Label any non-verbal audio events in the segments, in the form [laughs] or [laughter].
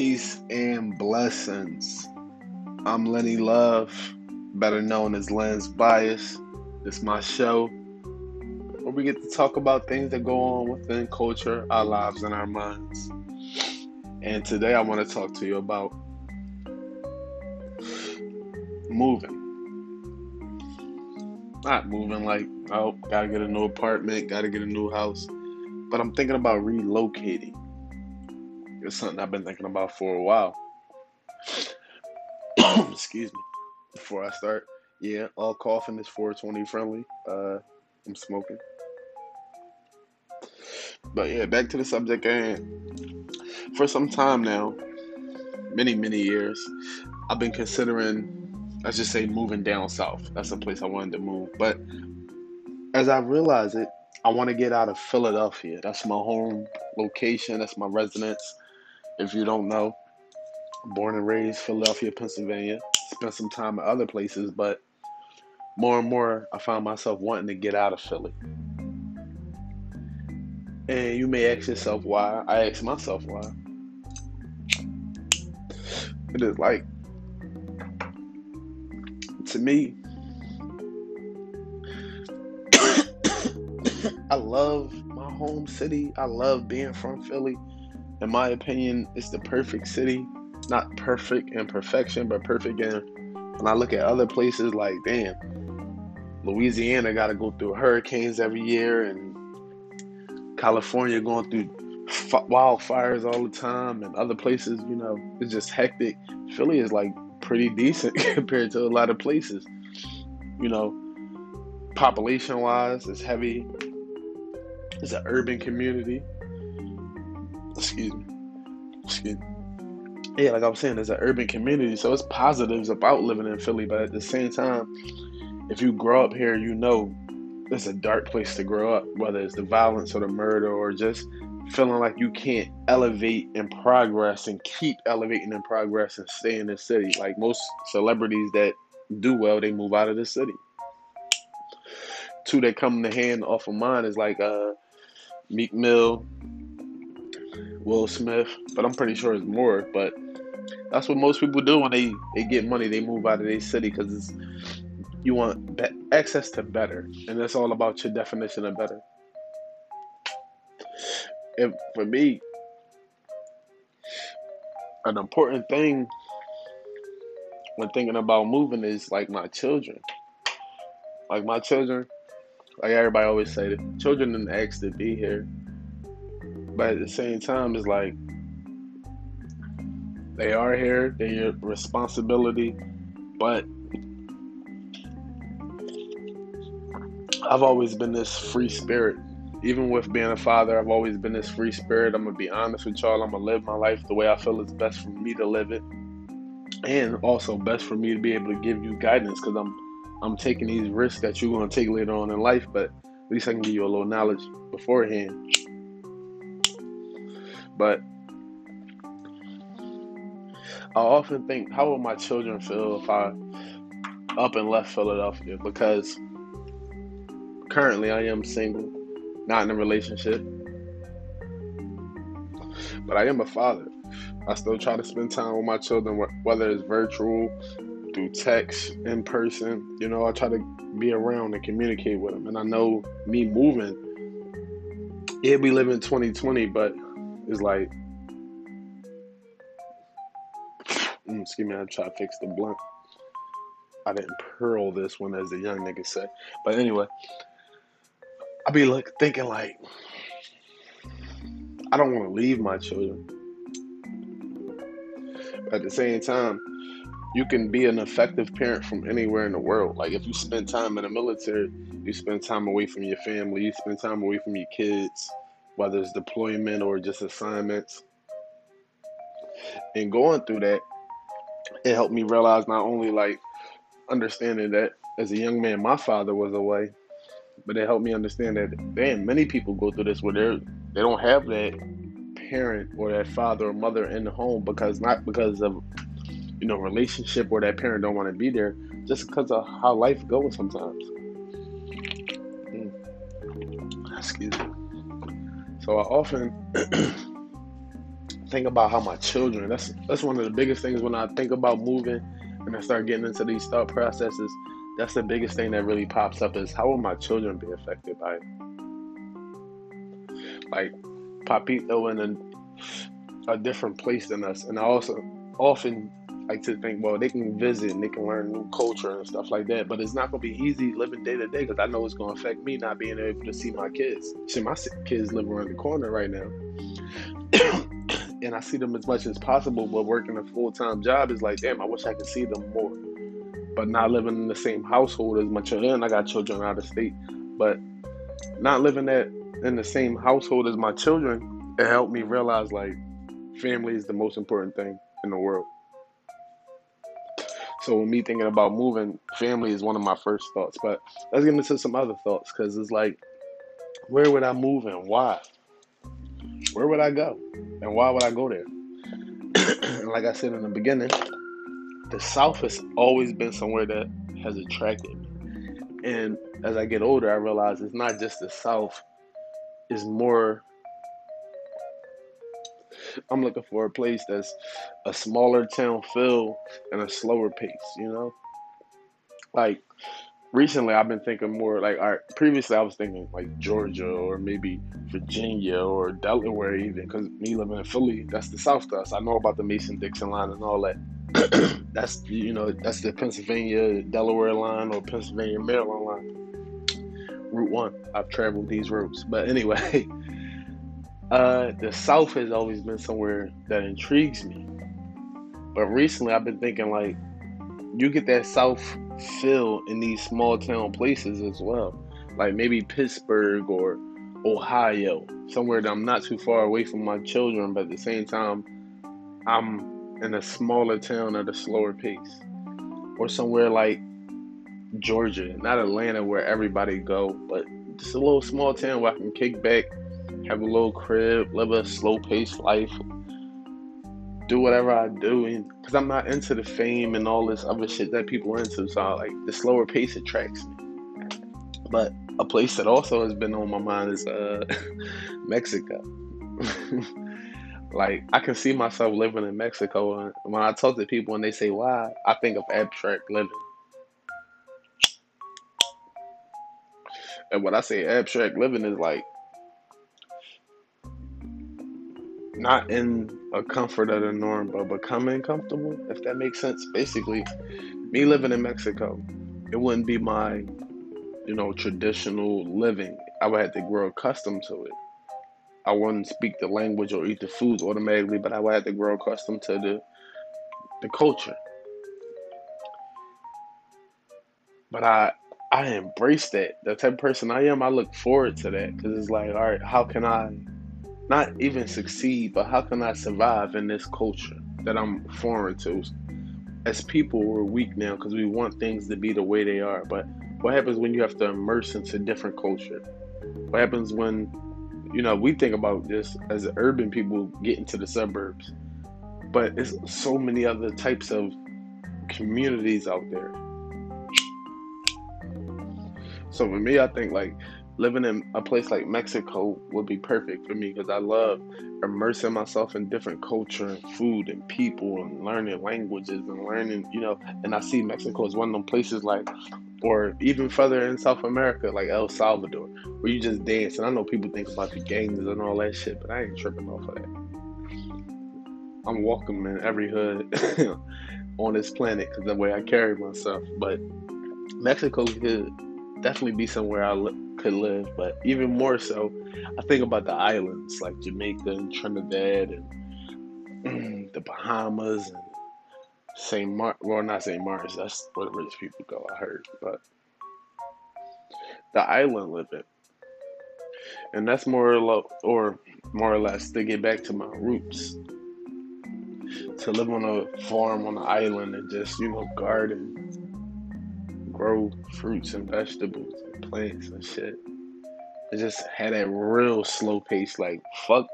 peace, and blessings. I'm Lenny Love, better known as Lenz Bias. It's my show where we get to talk about things that go on within culture, our lives, and our minds. And today I want to talk to you about moving. Not moving like, oh, gotta get a new apartment, gotta get a new house. But I'm thinking about relocating it's something I've been thinking about for a while. [clears throat] Excuse me. Before I start, yeah, all coughing is 420 friendly. Uh, I'm smoking. But yeah, back to the subject and for some time now, many, many years, I've been considering, let's just say, moving down south. That's the place I wanted to move. But as I realize it, I want to get out of Philadelphia. That's my home location, that's my residence. If you don't know, born and raised Philadelphia, Pennsylvania. Spent some time at other places, but more and more I find myself wanting to get out of Philly. And you may ask yourself why. I ask myself why. It is like, to me, [coughs] I love my home city. I love being from Philly in my opinion, it's the perfect city. Not perfect in perfection, but perfect in. When I look at other places, like damn, Louisiana got to go through hurricanes every year, and California going through wildfires all the time, and other places, you know, it's just hectic. Philly is like pretty decent [laughs] compared to a lot of places. You know, population wise, it's heavy. It's an urban community. Excuse me. Excuse me. Yeah, like I was saying, there's an urban community, so it's positives about living in Philly. But at the same time, if you grow up here, you know it's a dark place to grow up, whether it's the violence or the murder or just feeling like you can't elevate and progress and keep elevating and progress and stay in the city. Like most celebrities that do well, they move out of the city. Two that come to hand off of mine is like uh Meek Mill, Will Smith, but I'm pretty sure it's more. But that's what most people do when they, they get money. They move out of their city because you want be- access to better, and that's all about your definition of better. And for me, an important thing when thinking about moving is like my children. Like my children, like everybody always say, children didn't ask to be here. But at the same time, it's like they are here, they're your responsibility. But I've always been this free spirit. Even with being a father, I've always been this free spirit. I'm gonna be honest with y'all. I'm gonna live my life the way I feel is best for me to live it, and also best for me to be able to give you guidance because I'm I'm taking these risks that you're gonna take later on in life. But at least I can give you a little knowledge beforehand. But I often think, how would my children feel if I up and left Philadelphia? Because currently I am single, not in a relationship, but I am a father. I still try to spend time with my children, whether it's virtual, through text, in person. You know, I try to be around and communicate with them. And I know me moving, yeah, we live in 2020, but it's like, mm, excuse me, I try to fix the blunt. I didn't pearl this one, as the young niggas say. But anyway, I be like thinking like, I don't want to leave my children. But at the same time, you can be an effective parent from anywhere in the world. Like if you spend time in the military, you spend time away from your family, you spend time away from your kids whether it's deployment or just assignments. And going through that, it helped me realize not only like understanding that as a young man, my father was away, but it helped me understand that damn, many people go through this where they're they don't have that parent or that father or mother in the home because not because of you know relationship or that parent don't want to be there, just because of how life goes sometimes. Mm. Excuse me. So I often think about how my children. That's that's one of the biggest things when I think about moving and I start getting into these thought processes. That's the biggest thing that really pops up is how will my children be affected by it? Like Papito in a, a different place than us, and I also often like to think, well, they can visit and they can learn new culture and stuff like that. But it's not gonna be easy living day to day because I know it's gonna affect me not being able to see my kids. See, my kids live around the corner right now, [coughs] and I see them as much as possible. But working a full time job is like, damn, I wish I could see them more. But not living in the same household as my children, I got children out of state, but not living that in the same household as my children, it helped me realize like family is the most important thing in the world. So with me thinking about moving, family is one of my first thoughts. But let's get into some other thoughts because it's like, where would I move and why? Where would I go? And why would I go there? and [clears throat] like I said in the beginning, the South has always been somewhere that has attracted me. And as I get older, I realize it's not just the South, it's more [laughs] I'm looking for a place that's a smaller town feel and a slower pace, you know? Like recently I've been thinking more like all right, previously I was thinking like Georgia or maybe Virginia or Delaware even because me living in Philly, that's the South to us. I know about the Mason Dixon line and all that. [clears throat] that's you know, that's the Pennsylvania Delaware line or Pennsylvania Maryland line. Route one. I've traveled these routes. But anyway, [laughs] Uh, the South has always been somewhere that intrigues me. But recently, I've been thinking like, you get that South feel in these small town places as well. Like maybe Pittsburgh or Ohio, somewhere that I'm not too far away from my children, but at the same time, I'm in a smaller town at a slower pace. Or somewhere like Georgia, not Atlanta where everybody go, but just a little small town where I can kick back have a little crib, live a slow paced life, do whatever I do, and because I'm not into the fame and all this other shit that people are into. So I, like the slower pace attracts me. But a place that also has been on my mind is uh, [laughs] Mexico. [laughs] like I can see myself living in Mexico, and when I talk to people and they say why, I think of abstract living. And when I say abstract living is like not in a comfort of the norm, but becoming comfortable, if that makes sense. Basically, me living in Mexico, it wouldn't be my, you know, traditional living. I would have to grow accustomed to it. I wouldn't speak the language or eat the foods automatically, but I would have to grow accustomed to the the culture. But I I embrace that. The type of person I am, I look forward to that because it's like, all right, how can I not even succeed, but how can I survive in this culture that I'm foreign to? As people, we're weak now because we want things to be the way they are. But what happens when you have to immerse into different culture? What happens when, you know, we think about this as urban people get into the suburbs, but it's so many other types of communities out there. So for me, I think like living in a place like Mexico would be perfect for me because I love immersing myself in different culture and food and people and learning languages and learning, you know, and I see Mexico as one of them places like, or even further in South America, like El Salvador, where you just dance. And I know people think about the gangs and all that shit, but I ain't tripping off of that. I'm welcome in every hood [laughs] on this planet because the way I carry myself. But Mexico could definitely be somewhere I li- could live, but even more so, I think about the islands like Jamaica and Trinidad and [clears throat] the Bahamas and St. Martin. Well, not St. Martin's. That's where the rich people go. I heard, but the island living, and that's more or, lo- or more or less to get back to my roots. To live on a farm on an island and just you know garden grow fruits and vegetables and plants and shit. It just had that real slow pace, like fuck,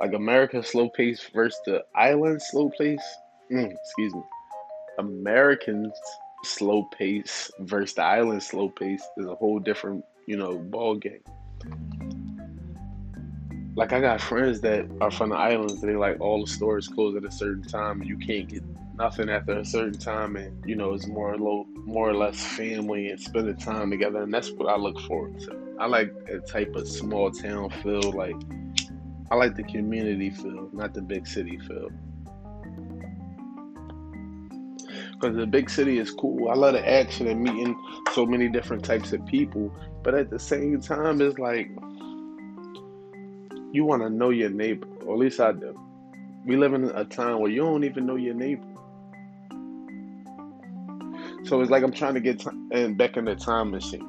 like America's slow pace versus the island slow pace. Mm, excuse me, Americans slow pace versus the island slow pace is a whole different, you know, ball game. like I got friends that are from the islands. They like all the stores close at a certain time, and you can't get nothing after a certain time. And you know, it's more low, more or less family and spending time together, and that's what I look forward to. I like a type of small town feel. Like I like the community feel, not the big city feel. Because the big city is cool. I love the action and meeting so many different types of people. But at the same time, it's like you want to know your neighbor, or at least I do. We live in a time where you don't even know your neighbor. So it's like I'm trying to get t- and back in the time machine.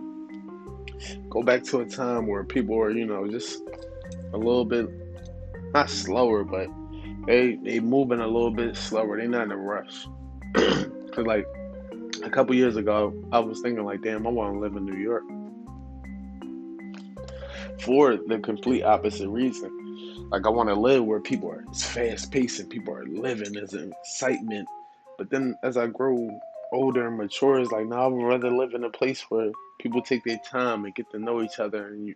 Go back to a time where people were, you know, just a little bit not slower, but they they moving a little bit slower. They not in a rush. [clears throat] Cause like a couple years ago, I was thinking like, damn, I want to live in New York for the complete opposite reason. Like I want to live where people are fast paced and people are living. There's an excitement. But then as I grow older and mature, is like now I'd rather live in a place where people take their time and get to know each other, and you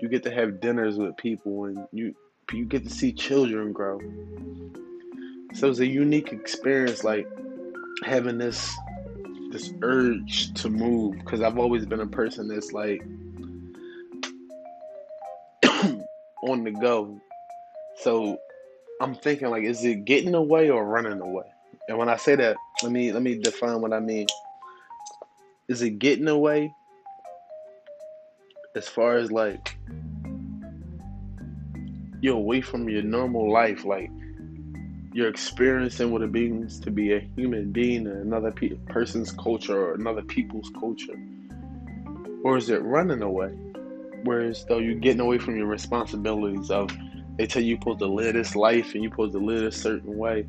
you get to have dinners with people, and you you get to see children grow. So it's a unique experience, like having this this urge to move because I've always been a person that's like [coughs] on the go. So I'm thinking like, is it getting away or running away? And when I say that, let me let me define what I mean. Is it getting away? As far as like you're away from your normal life, like you're experiencing what it means to be a human being in another pe- person's culture or another people's culture, or is it running away? Whereas though you're getting away from your responsibilities of they tell you you're supposed to live this life and you're supposed to live a certain way.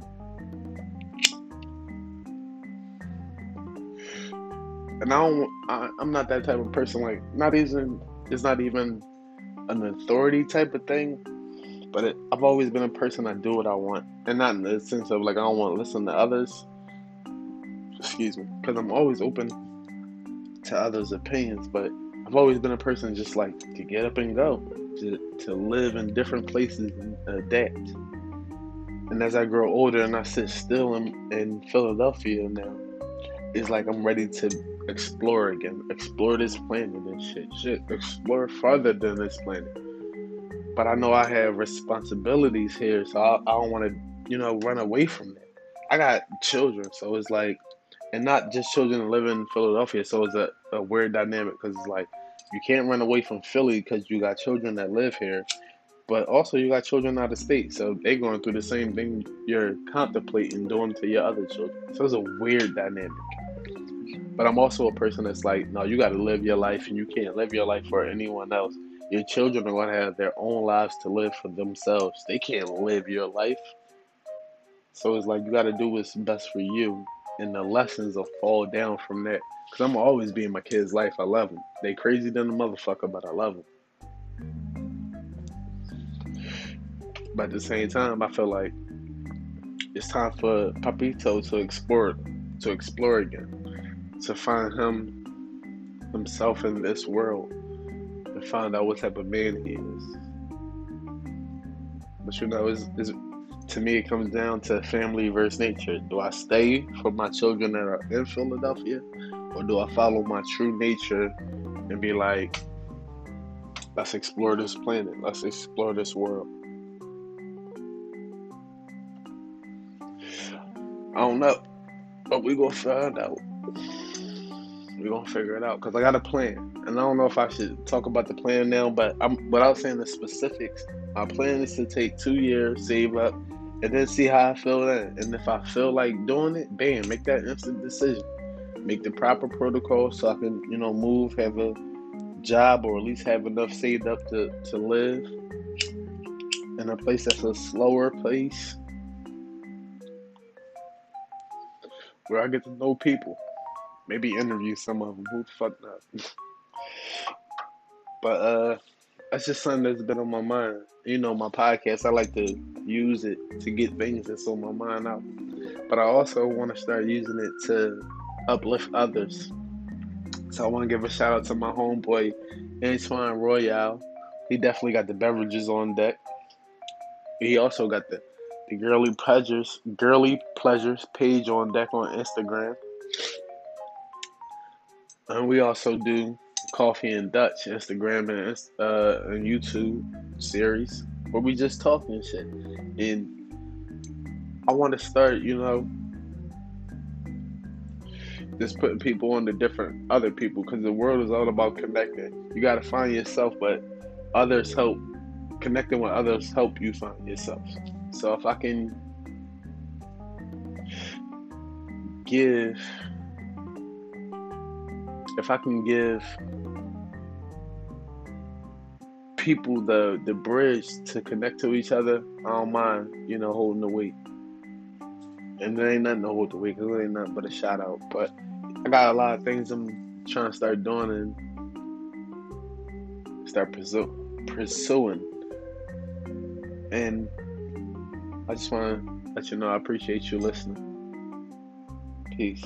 And I don't, I, I'm not that type of person. Like, not even, it's not even an authority type of thing. But it, I've always been a person I do what I want, and not in the sense of like I don't want to listen to others. Excuse me, because I'm always open to others' opinions, but I've always been a person just like to get up and go, to, to live in different places and adapt. And as I grow older and I sit still in, in Philadelphia now, it's like I'm ready to explore again, explore this planet and shit, shit, explore farther than this planet. But I know I have responsibilities here, so I, I don't want to, you know, run away from it. I got children, so it's like and not just children living in Philadelphia. So it's a, a weird dynamic because it's like you can't run away from Philly because you got children that live here, but also you got children out of state, so they're going through the same thing you're contemplating doing to your other children. So it's a weird dynamic. But I'm also a person that's like, no, you got to live your life, and you can't live your life for anyone else. Your children are going to have their own lives to live for themselves. They can't live your life. So it's like you got to do what's best for you and the lessons will fall down from that. Cause I'm always be in my kids' life. I love them. They crazy than a motherfucker, but I love them. But at the same time, I feel like it's time for Papito to explore, to explore again, to find him, himself in this world, and find out what type of man he is. But you know, it's to me, it comes down to family versus nature. Do I stay for my children that are in Philadelphia, or do I follow my true nature and be like, let's explore this planet, let's explore this world? I don't know, but we gonna find out. We gonna figure it out because I got a plan, and I don't know if I should talk about the plan now. But I'm without saying the specifics. My plan is to take two years, save up, and then see how I feel then. And if I feel like doing it, bam, make that instant decision. Make the proper protocol so I can, you know, move, have a job, or at least have enough saved up to, to live in a place that's a slower place where I get to know people. Maybe interview some of them. Who the fuck not? [laughs] but uh that's just something that's been on my mind. You know, my podcast, I like to use it to get things that's on my mind out. But I also want to start using it to uplift others. So I want to give a shout out to my homeboy, Antoine Royale. He definitely got the beverages on deck. He also got the the girly pleasures girly pleasures page on deck on Instagram. And we also do Coffee and Dutch Instagram and uh, YouTube series where we just talk and shit. And I want to start, you know, just putting people on to different other people because the world is all about connecting. You got to find yourself, but others help. Connecting with others help you find yourself. So if I can give, if I can give people the the bridge to connect to each other, I don't mind, you know, holding the weight. And there ain't nothing to hold the weight because it ain't nothing but a shout out. But I got a lot of things I'm trying to start doing and start pursuing. And I just want to let you know I appreciate you listening. Peace.